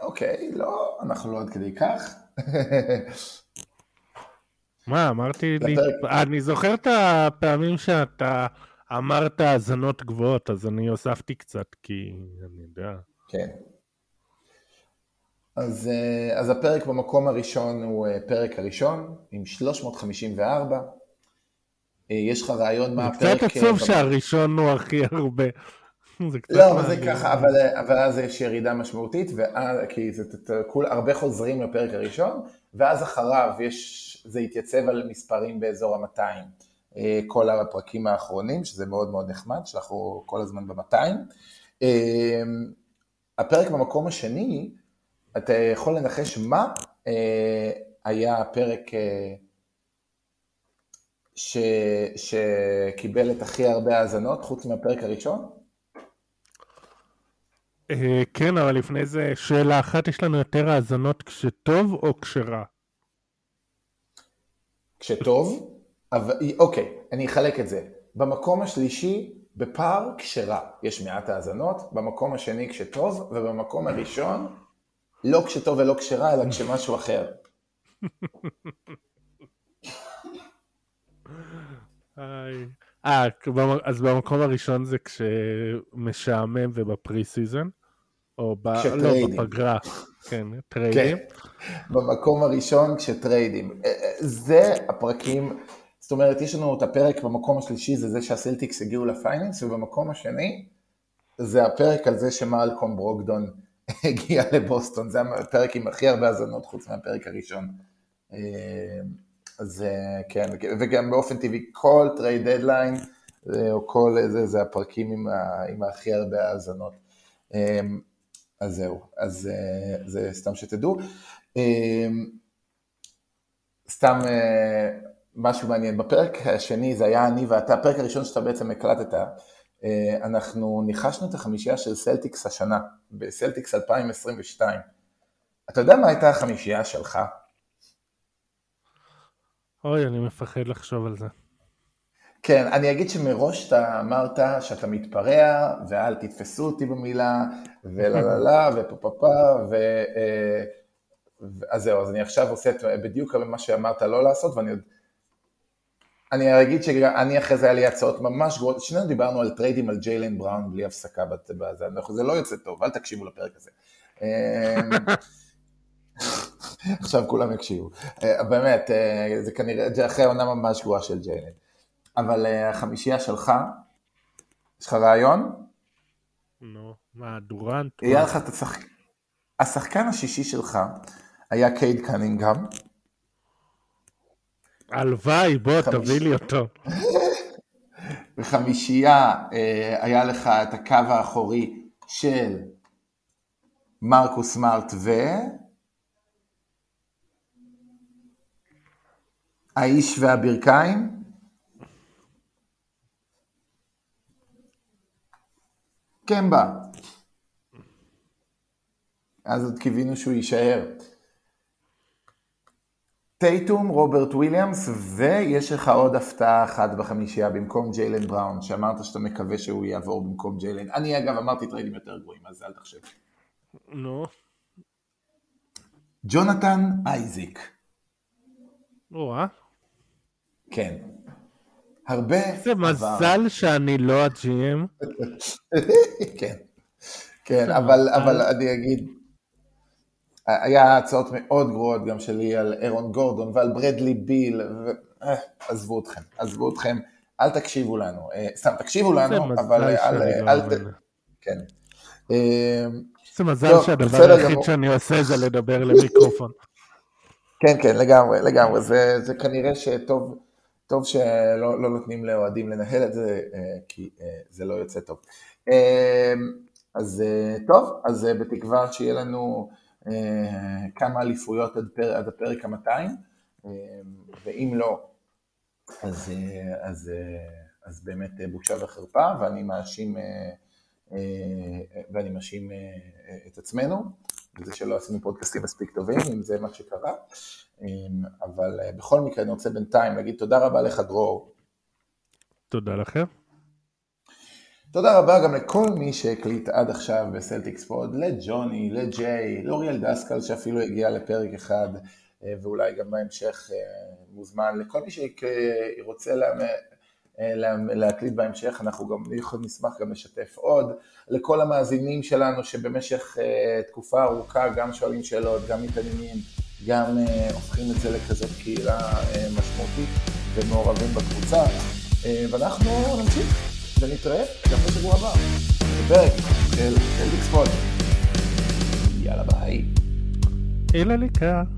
אוקיי, לא, אנחנו לא עד כדי כך. מה, אמרתי לי, אני זוכר את הפעמים שאתה אמרת האזנות גבוהות, אז אני הוספתי קצת, כי אני יודע. כן. אז, אה, אז הפרק במקום הראשון הוא אה, פרק הראשון, עם 354. אה, יש לך רעיון מה הפרק... זה קצת עצוב שהראשון הוא הכי הרבה. זה קצת לא, אבל זה ככה, אבל, אבל אז יש ירידה משמעותית, ואז, כי זה, כול, הרבה חוזרים לפרק הראשון, ואז אחריו יש, זה יתייצב על מספרים באזור ה-200, אה, כל הפרקים האחרונים, שזה מאוד מאוד נחמד, שאנחנו כל הזמן ב-200. אה, הפרק במקום השני, אתה יכול לנחש מה אה, היה הפרק ש, שקיבל את הכי הרבה האזנות, חוץ מהפרק הראשון? אה, כן, אבל לפני זה שאלה אחת, יש לנו יותר האזנות כשטוב או כשרע? כשטוב, אבל, אוקיי, אני אחלק את זה. במקום השלישי, בפער כשרע, יש מעט האזנות, במקום השני כשטוב, ובמקום הראשון, לא כשטוב ולא כשרע, אלא כשמשהו אחר. אה, אז במקום הראשון זה כשמשעמם וב preseason? או ב... לא, בפגרה, כן, טריידים. כן. במקום הראשון כשטריידים. אה, אה, זה הפרקים, זאת אומרת, יש לנו את הפרק במקום השלישי, זה זה שהסלטיקס הגיעו ל finals, ובמקום השני, זה הפרק על זה שמלקולם ברוגדון הגיע לבוסטון, זה הפרק עם הכי הרבה האזנות חוץ מהפרק הראשון. אה, אז כן, וגם באופן טבעי כל trade deadline, או כל זה, זה הפרקים עם, ה, עם הכי הרבה האזנות. אז זהו, אז זה סתם שתדעו. סתם משהו מעניין, בפרק השני זה היה אני ואתה, הפרק הראשון שאתה בעצם הקלטת, אנחנו ניחשנו את החמישייה של סלטיקס השנה, בסלטיקס 2022. אתה יודע מה הייתה החמישייה שלך? אוי, אני מפחד לחשוב על זה. כן, אני אגיד שמראש אתה אמרת שאתה מתפרע, ואל תתפסו אותי במילה, ולה לה לה, ופה פה פה, ו... אה, אז זהו, אז אני עכשיו עושה את בדיוק מה שאמרת לא לעשות, ואני עוד... אני אגיד שאני אחרי זה היה לי הצעות ממש גרועות, שנינו דיברנו על טריידים על ג'יילן בראון בלי הפסקה בזה, זה לא יוצא טוב, אל תקשיבו לפרק הזה. עכשיו כולם יקשיבו. אה, באמת, אה, זה כנראה, זה אחרי עונה ממש גרועה של ג'יילן. אבל החמישייה שלך, יש לך רעיון? נו, מה, דורנט? היה לך את השחק... השחקן השישי שלך היה קייד קנינגהם. הלוואי, בוא. תביא לי אותו. בחמישייה אה, היה לך את הקו האחורי של מרקוס סמארט ו... האיש והברכיים. קמבה. אז עוד קיווינו שהוא יישאר. טייטום, רוברט וויליאמס, ויש לך עוד הפתעה אחת בחמישייה במקום ג'יילן בראון, שאמרת שאתה מקווה שהוא יעבור במקום ג'יילן. אני אגב אמרתי טריידים יותר גרועים, אז אל תחשב. נו. ג'ונתן אייזיק. או-אה. כן. הרבה זה מזל שאני לא ה-GM. כן, כן, אבל, אבל אני אגיד, היה הצעות מאוד גרועות גם שלי על אירון גורדון ועל ברדלי ביל, ועזבו אתכם, עזבו אתכם, אל תקשיבו לנו, אה, סתם תקשיבו לנו, אבל אל, לא אל, ת... כן. זה מזל שהדבר היחיד שאני עושה זה לדבר למיקרופון. כן, כן, לגמרי, לגמרי, זה, זה כנראה שטוב, טוב שלא לא נותנים לאוהדים לנהל את זה, אה, כי אה, זה לא יוצא טוב. אה, אז טוב, אז בתקווה שיהיה לנו כמה אליפויות עד, פר, עד הפרק ה-200, ואם לא, אז, אז, אז באמת בושה וחרפה, ואני מאשים, ואני מאשים את עצמנו, בזה שלא עשינו פודקאסטים מספיק טובים, אם זה מה שקרה. אמ, אבל אה, בכל מקרה אני רוצה בינתיים להגיד תודה רבה לך דרור. תודה לכם. תודה רבה גם לכל מי שהקליט עד עכשיו בסלטיקס פוד, לג'וני, לג'יי, לאוריאל דסקל שאפילו הגיע לפרק אחד אה, ואולי גם בהמשך אה, מוזמן, לכל מי שרוצה להקליט בהמשך, אנחנו גם נשמח גם לשתף עוד, לכל המאזינים שלנו שבמשך תקופה ארוכה גם שואלים שאלות, גם מתעניינים. גם אה, הופכים את זה לכזאת קהילה אה, משמעותית ומעורבים בקבוצה. אה, ואנחנו נמשיך ונתראה גם בשבוע הבא, בפרק של סלטיקס פוד. יאללה ביי. יאללה להתראות.